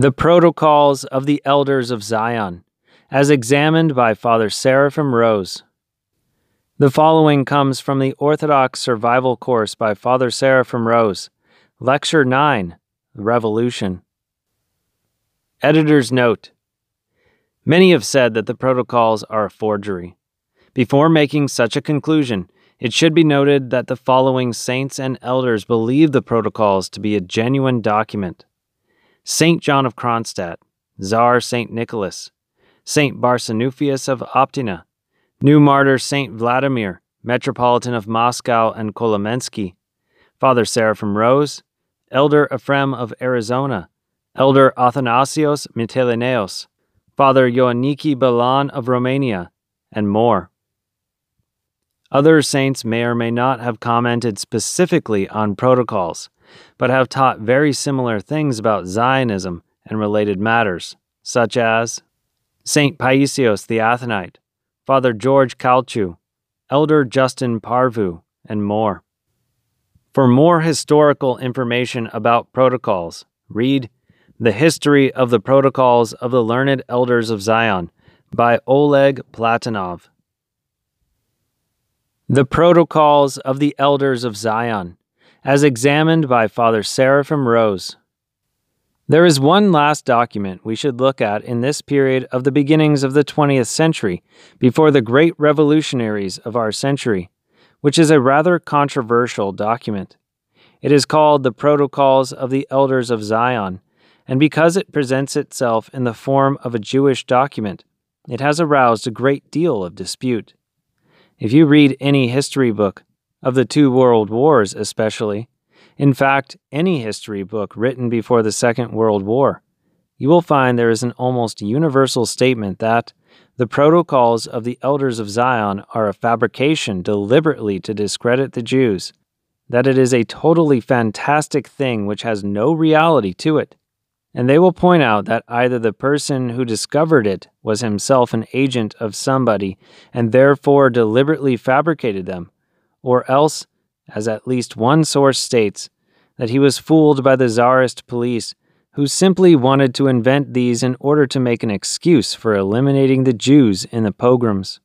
The Protocols of the Elders of Zion, as examined by Father Seraphim Rose. The following comes from the Orthodox Survival Course by Father Seraphim Rose, Lecture 9 Revolution. Editor's Note Many have said that the protocols are a forgery. Before making such a conclusion, it should be noted that the following saints and elders believe the protocols to be a genuine document. Saint John of Kronstadt, Tsar Saint Nicholas, Saint Barsanuphius of Optina, New Martyr Saint Vladimir, Metropolitan of Moscow and Kolomensky, Father Seraphim Rose, Elder Ephraim of Arizona, Elder Athanasios Mitilinaios, Father Ioanichie Balan of Romania, and more. Other saints may or may not have commented specifically on protocols, but have taught very similar things about Zionism and related matters, such as St. Paisios the Athonite, Father George Calciu, Elder Justin Parvu, and more. For more historical information about protocols, read The History of the Protocols of the Learned Elders of Zion by Oleg Platonov. The Protocols of the Elders of Zion as examined by Father Seraphim Rose. There is one last document we should look at in this period of the beginnings of the 20th century, before the great revolutionaries of our century, which is a rather controversial document. It is called the Protocols of the Elders of Zion, and because it presents itself in the form of a Jewish document, it has aroused a great deal of dispute. If you read any history book, of the two world wars, especially. In fact, any history book written before the Second World War, you will find there is an almost universal statement that the protocols of the elders of Zion are a fabrication deliberately to discredit the Jews, that it is a totally fantastic thing which has no reality to it. And they will point out that either the person who discovered it was himself an agent of somebody and therefore deliberately fabricated them, or else, as at least one source states, that he was fooled by the czarist police who simply wanted to invent these in order to make an excuse for eliminating the Jews in the pogroms.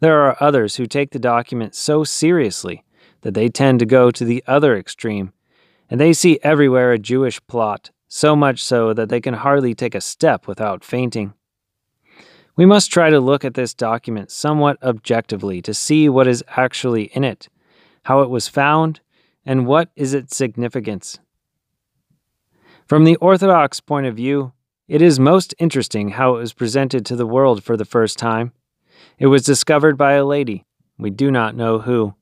There are others who take the document so seriously that they tend to go to the other extreme, and they see everywhere a Jewish plot, so much so that they can hardly take a step without fainting. We must try to look at this document somewhat objectively to see what is actually in it, how it was found, and what is its significance. From the Orthodox point of view, it is most interesting how it was presented to the world for the first time. It was discovered by a lady, we do not know who,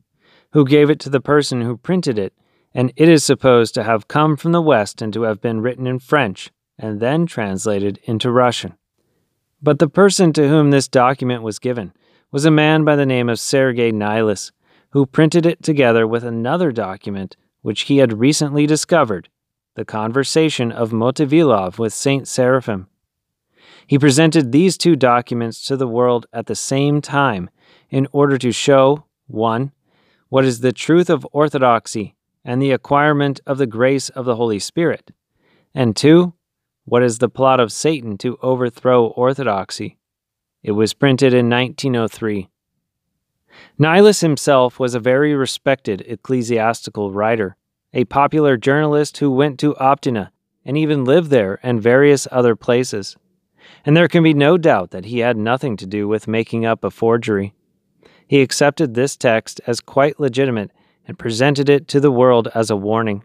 who gave it to the person who printed it, and it is supposed to have come from the West and to have been written in French and then translated into Russian. But the person to whom this document was given was a man by the name of Sergei Nilus, who printed it together with another document which he had recently discovered the conversation of Motovilov with Saint Seraphim. He presented these two documents to the world at the same time in order to show 1. What is the truth of orthodoxy and the acquirement of the grace of the Holy Spirit, and 2. What is the plot of Satan to overthrow orthodoxy? It was printed in 1903. Nilus himself was a very respected ecclesiastical writer, a popular journalist who went to Optina and even lived there and various other places. And there can be no doubt that he had nothing to do with making up a forgery. He accepted this text as quite legitimate and presented it to the world as a warning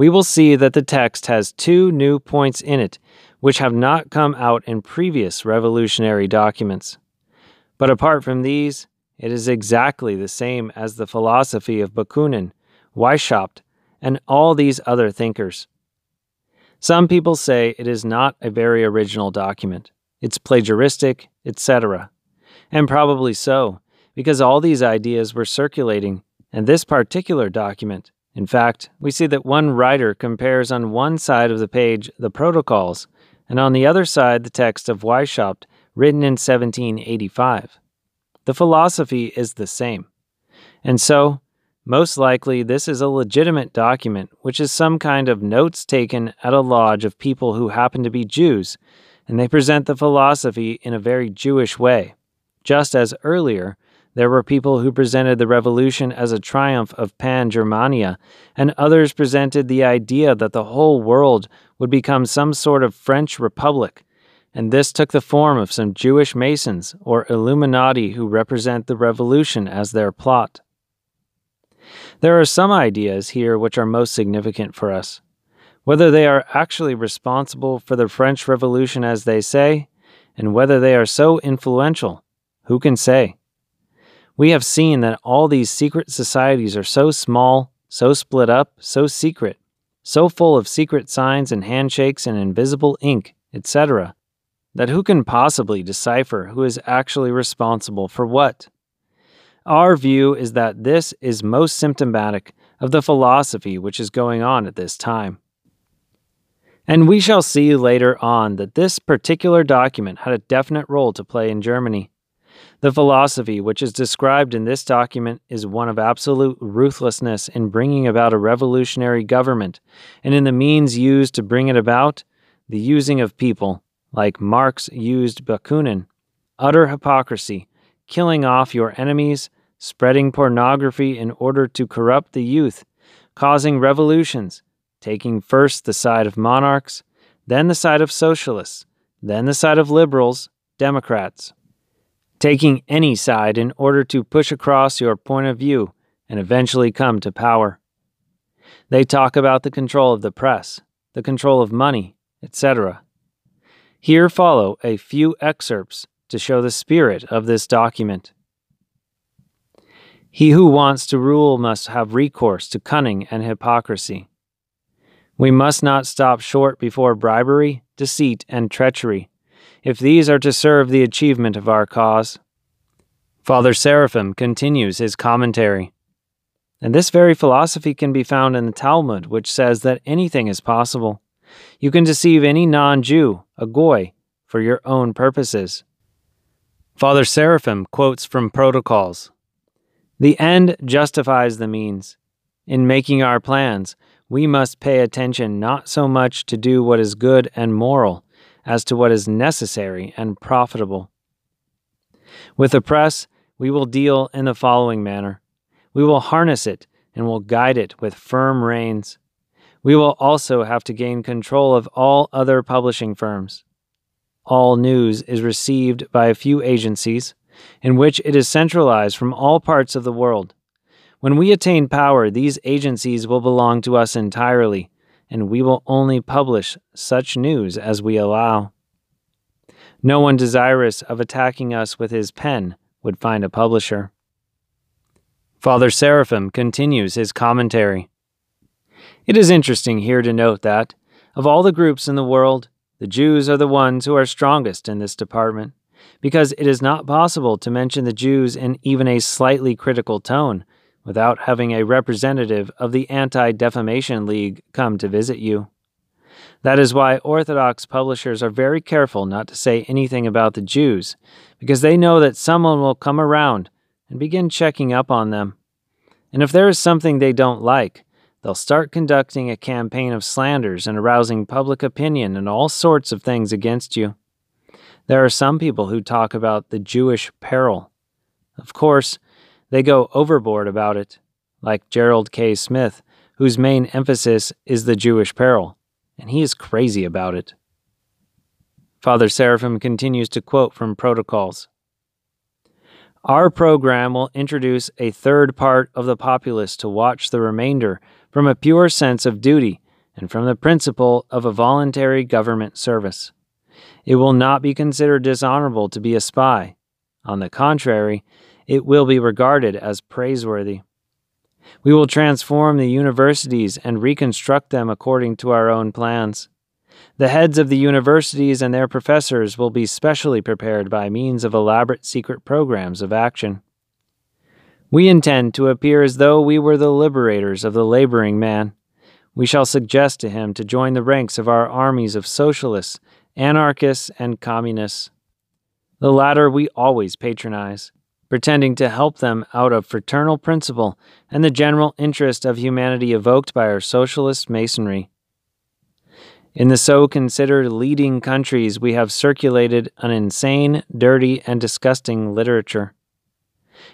we will see that the text has two new points in it which have not come out in previous revolutionary documents. But apart from these, it is exactly the same as the philosophy of Bakunin, Weishaupt, and all these other thinkers. Some people say it is not a very original document. It's plagiaristic, etc. And probably so, because all these ideas were circulating, and this particular document in fact, we see that one writer compares on one side of the page the protocols, and on the other side the text of Weishaupt, written in 1785. The philosophy is the same. And so, Most likely, this is a legitimate document, which is some kind of notes taken at a lodge of people who happen to be Jews, and they present the philosophy in a very Jewish way. Just as earlier, there were people who presented the revolution as a triumph of Pan Germania, and others presented the idea that the whole world would become some sort of French republic, and this took the form of some Jewish Masons or Illuminati who represent the revolution as their plot. There are some ideas here which are most significant for us. Whether they are actually responsible for the French Revolution as they say, and whether they are so influential, who can say? We have seen that all these secret societies are so small, so split up, so secret, so full of secret signs and handshakes and invisible ink, etc., that who can possibly decipher who is actually responsible for what? Our view is that this is most symptomatic of the philosophy which is going on at this time. And we shall see later on that this particular document had a definite role to play in Germany. The philosophy which is described in this document is one of absolute ruthlessness in bringing about a revolutionary government, and in the means used to bring it about, the using of people, like Marx used Bakunin, utter hypocrisy, killing off your enemies, spreading pornography in order to corrupt the youth, causing revolutions, taking first the side of monarchs, then the side of socialists, then the side of liberals, Democrats. Taking any side in order to push across your point of view and eventually come to power. They talk about the control of the press, the control of money, etc. Here follow a few excerpts to show the spirit of this document. He who wants to rule must have recourse to cunning and hypocrisy. We must not stop short before bribery, deceit, and treachery, if these are to serve the achievement of our cause. Father Seraphim continues his commentary. And this very philosophy can be found in the Talmud, which says that anything is possible. You can deceive any non Jew, a goy, for your own purposes. Father Seraphim quotes from Protocols the end justifies the means. In making our plans, we must pay attention not so much to do what is good and moral as to what is necessary and profitable. With the press, we will deal in the following manner we will harness it and will guide it with firm reins. We will also have to gain control of all other publishing firms. All news is received by a few agencies in which it is centralized from all parts of the world. When we attain power, these agencies will belong to us entirely, and we will only publish such news as we allow. No one desirous of attacking us with his pen would find a publisher. Father Seraphim continues his commentary. It is interesting here to note that, of all the groups in the world, the Jews are the ones who are strongest in this department because it is not possible to mention the Jews in even a slightly critical tone without having a representative of the Anti Defamation League come to visit you. That is why Orthodox publishers are very careful not to say anything about the Jews, because they know that someone will come around and begin checking up on them. And if there is something they don't like, they'll start conducting a campaign of slanders and arousing public opinion and all sorts of things against you. There are some people who talk about the Jewish peril. Of course, they go overboard about it, like Gerald K. Smith, whose main emphasis is the Jewish peril, and he is crazy about it. Father Seraphim continues to quote from Protocols. Our program will introduce a third part of the populace to watch the remainder from a pure sense of duty and from the principle of a voluntary government service. It will not be considered dishonorable to be a spy. On the contrary, it will be regarded as praiseworthy. We will transform the universities and reconstruct them according to our own plans. The heads of the universities and their professors will be specially prepared by means of elaborate secret programs of action. We intend to appear as though we were the liberators of the laboring man. We shall suggest to him to join the ranks of our armies of socialists anarchists, and communists. The latter we always patronize, pretending to help them out of fraternal principle and the general interest of humanity evoked by our socialist masonry. In the so considered leading countries, we have circulated an insane, dirty, and disgusting literature.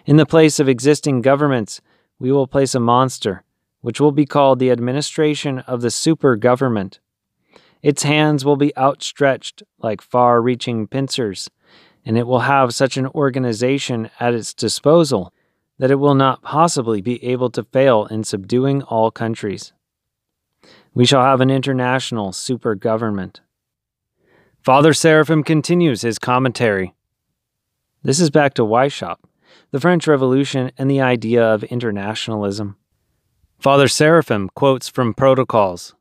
In the place of existing governments, we will place a monster, which will be called the administration of the super government. Its hands will be outstretched like far reaching pincers and it will have such an organization at its disposal that it will not possibly be able to fail in subduing all countries. We shall have an international super government. Father Seraphim continues his commentary. This is back to Weishaupt, the French Revolution, and the idea of internationalism. Father Seraphim quotes from Protocols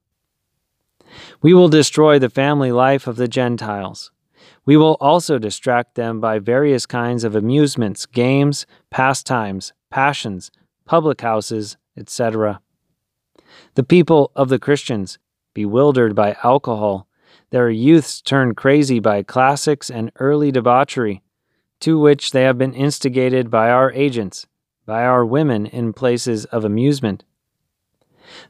We will destroy the family life of the Gentiles we will also distract them by various kinds of amusements, games, pastimes, passions, public houses, etc. The people of the Christians, bewildered by alcohol, their youths turned crazy by classics and early debauchery, to which they have been instigated by our agents, by our women in places of amusement.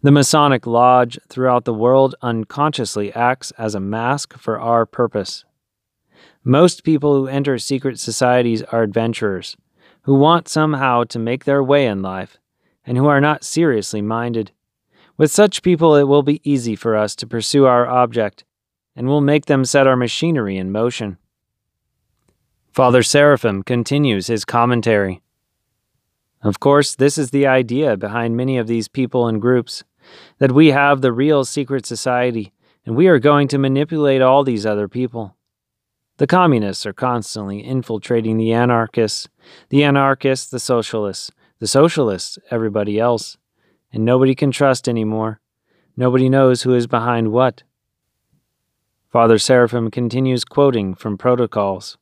The Masonic Lodge throughout the world unconsciously acts as a mask for our purpose. Most people who enter secret societies are adventurers, who want somehow to make their way in life, and who are not seriously minded. With such people, it will be easy for us to pursue our object, and will make them set our machinery in motion. Father Seraphim continues his commentary. Of course, this is the idea behind many of these people and groups that we have the real secret society, and we are going to manipulate all these other people. The communists are constantly infiltrating the anarchists, the anarchists, the socialists, the socialists, everybody else. And nobody can trust anymore. Nobody knows who is behind what. Father Seraphim continues quoting from protocols.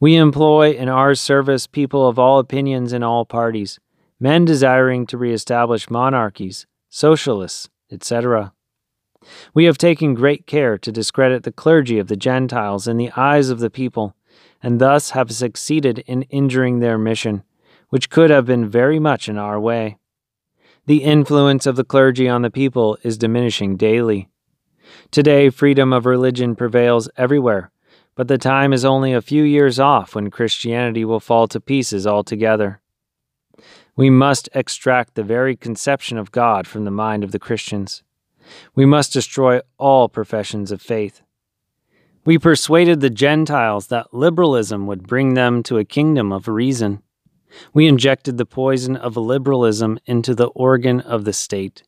We employ in our service people of all opinions and all parties, men desiring to reestablish monarchies, socialists, etc. We have taken great care to discredit the clergy of the Gentiles in the eyes of the people, and thus have succeeded in injuring their mission, which could have been very much in our way. The influence of the clergy on the people is diminishing daily. Today, freedom of religion prevails everywhere, but the time is only a few years off when Christianity will fall to pieces altogether. We must extract the very conception of God from the mind of the Christians. We must destroy all professions of faith. We persuaded the Gentiles that liberalism would bring them to a kingdom of reason. We injected the poison of liberalism into the organ of the state.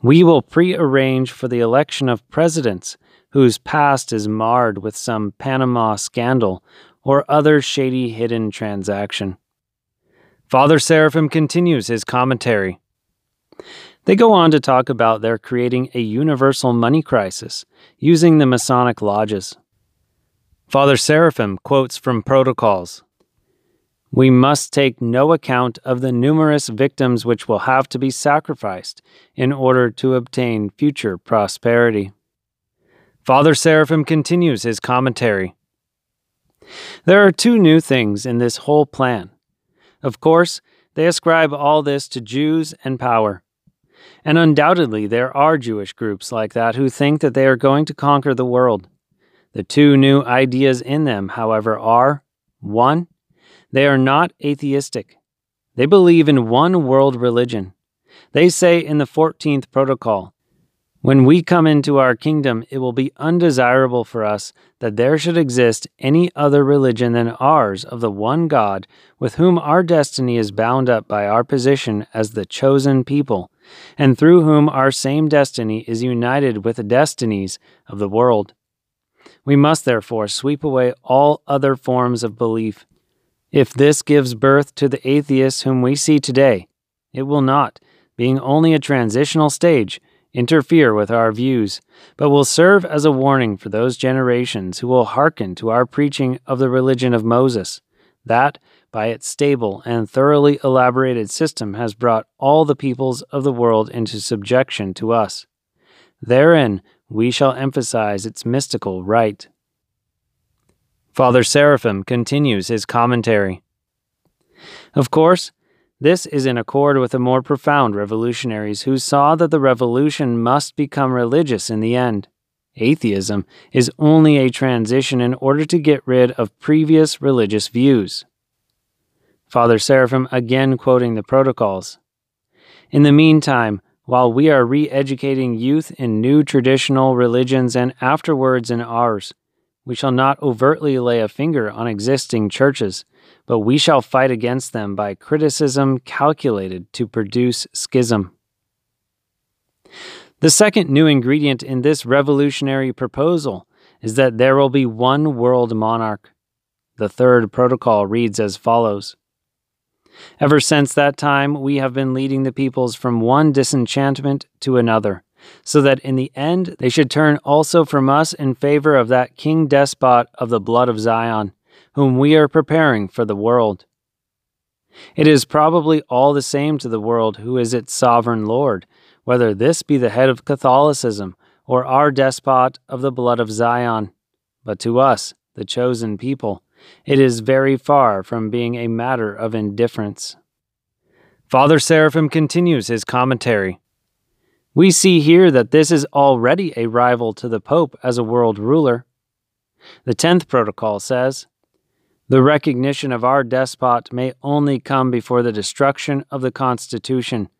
We will prearrange for the election of presidents whose past is marred with some Panama scandal or other shady hidden transaction. Father Seraphim continues his commentary. They go on to talk about their creating a universal money crisis using the Masonic lodges. Father Seraphim quotes from protocols We must take no account of the numerous victims which will have to be sacrificed in order to obtain future prosperity. Father Seraphim continues his commentary. There are two new things in this whole plan. Of course, they ascribe all this to Jews and power. And undoubtedly, there are Jewish groups like that who think that they are going to conquer the world. The two new ideas in them, however, are 1. They are not atheistic. They believe in one world religion. They say in the 14th protocol when we come into our kingdom, it will be undesirable for us that there should exist any other religion than ours of the one God, with whom our destiny is bound up by our position as the chosen people, and through whom our same destiny is united with the destinies of the world. We must therefore sweep away all other forms of belief. If this gives birth to the atheists whom we see today, it will not, being only a transitional stage, interfere with our views, but will serve as a warning for those generations who will hearken to our preaching of the religion of Moses, that, by its stable and thoroughly elaborated system, has brought all the peoples of the world into subjection to us. Therein we shall emphasize its mystical right. Father Seraphim continues his commentary. Of course, this is in accord with the more profound revolutionaries who saw that the revolution must become religious in the end. Atheism is only a transition in order to get rid of previous religious views. Father Seraphim again quoting the protocols. In the meantime, while we are re educating youth in new traditional religions and afterwards in ours, we shall not overtly lay a finger on existing churches, but we shall fight against them by criticism calculated to produce schism. The second new ingredient in this revolutionary proposal is that there will be one world monarch. The third protocol reads as follows Ever since that time, we have been leading the peoples from one disenchantment to another, so that in the end they should turn also from us in favor of that king despot of the blood of Zion, whom we are preparing for the world. It is probably all the same to the world who is its sovereign Lord, whether this be the head of Catholicism or our despot of the blood of Zion. But to us, the chosen people, it is very far from being a matter of indifference. Father Seraphim continues his commentary. We see here that this is already a rival to the Pope as a world ruler. The tenth protocol says, The recognition of our despot may only come before the destruction of the Constitution.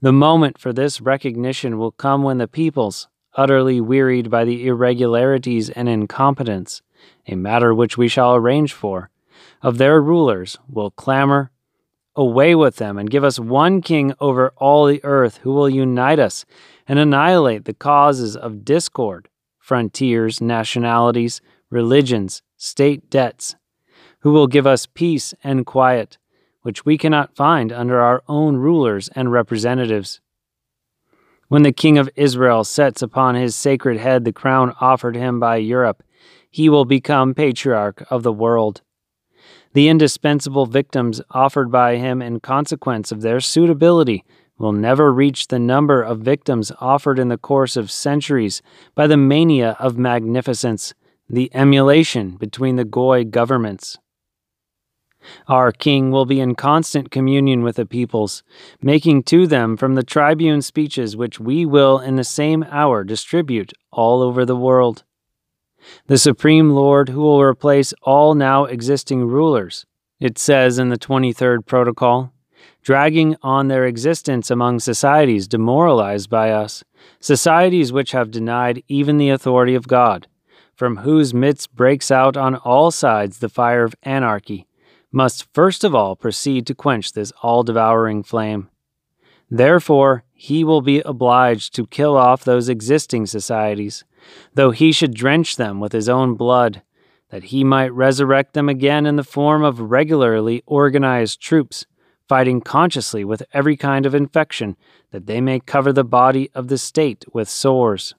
The moment for this recognition will come when the peoples, utterly wearied by the irregularities and incompetence, a matter which we shall arrange for, of their rulers will clamor, Away with them, and give us one king over all the earth who will unite us and annihilate the causes of discord, frontiers, nationalities, religions, state debts, who will give us peace and quiet, which we cannot find under our own rulers and representatives. When the king of Israel sets upon his sacred head the crown offered him by Europe, he will become patriarch of the world. The indispensable victims offered by him in consequence of their suitability will never reach the number of victims offered in the course of centuries by the mania of magnificence, the emulation between the Goy governments. Our king will be in constant communion with the peoples, making to them from the tribune speeches which we will in the same hour distribute all over the world the Supreme Lord who will replace all now existing rulers. It says in the 23rd Protocol, dragging on their existence among societies demoralized by us, societies which have denied even the authority of God, from whose midst breaks out on all sides the fire of anarchy, must first of all proceed to quench this all devouring flame. Therefore, he will be obliged to kill off those existing societies, though he should drench them with his own blood, that he might resurrect them again in the form of regularly organized troops, fighting consciously with every kind of infection, that they may cover the body of the state with sores.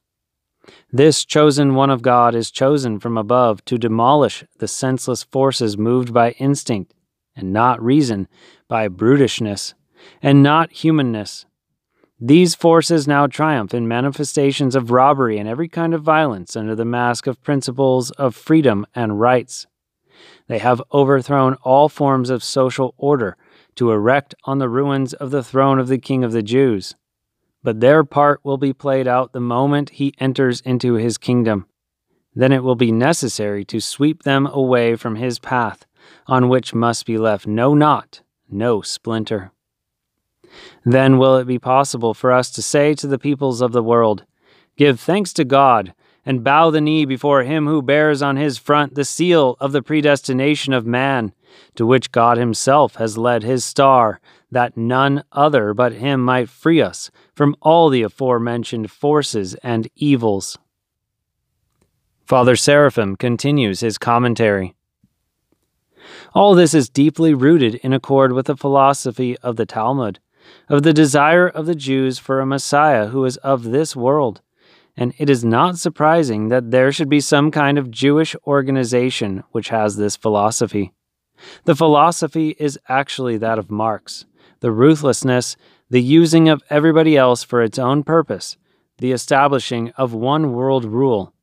This chosen one of God is chosen from above to demolish the senseless forces moved by instinct, and not reason, by brutishness, and not humanness, these forces now triumph in manifestations of robbery and every kind of violence under the mask of principles of freedom and rights. They have overthrown all forms of social order to erect on the ruins of the throne of the King of the Jews. But their part will be played out the moment he enters into his kingdom. Then it will be necessary to sweep them away from his path, on which must be left no knot, no splinter. Then will it be possible for us to say to the peoples of the world, Give thanks to God, and bow the knee before him who bears on his front the seal of the predestination of man, to which God himself has led his star, that none other but him might free us from all the aforementioned forces and evils. Father Seraphim continues his commentary. All this is deeply rooted in accord with the philosophy of the Talmud of the desire of the Jews for a Messiah who is of this world. And it is not surprising that there should be some kind of Jewish organization which has this philosophy. The philosophy is actually that of Marx the ruthlessness, the using of everybody else for its own purpose, the establishing of one world rule.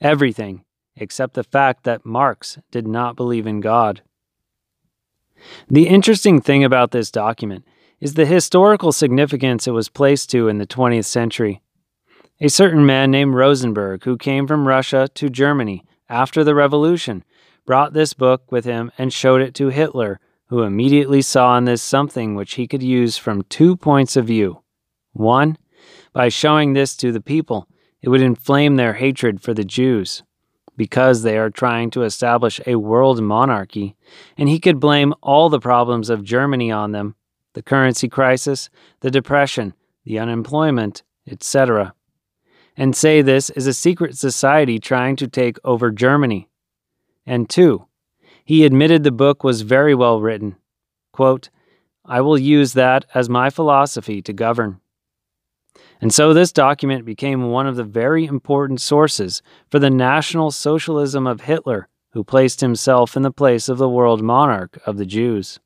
Everything, except the fact that Marx did not believe in God. The interesting thing about this document is the historical significance it was placed to in the 20th century. A certain man named Rosenberg, who came from Russia to Germany after the revolution, brought this book with him and showed it to Hitler, who immediately saw in this something which he could use from two points of view. One, by showing this to the people, it would inflame their hatred for the Jews because they are trying to establish a world monarchy, and he could blame all the problems of Germany on them the currency crisis, the depression, the unemployment, etc. And say this is a secret society trying to take over Germany. And two, he admitted the book was very well written. Quote, I will use that as my philosophy to govern. And so this document became one of the very important sources for the National Socialism of Hitler, who placed himself in the place of the world monarch of the Jews.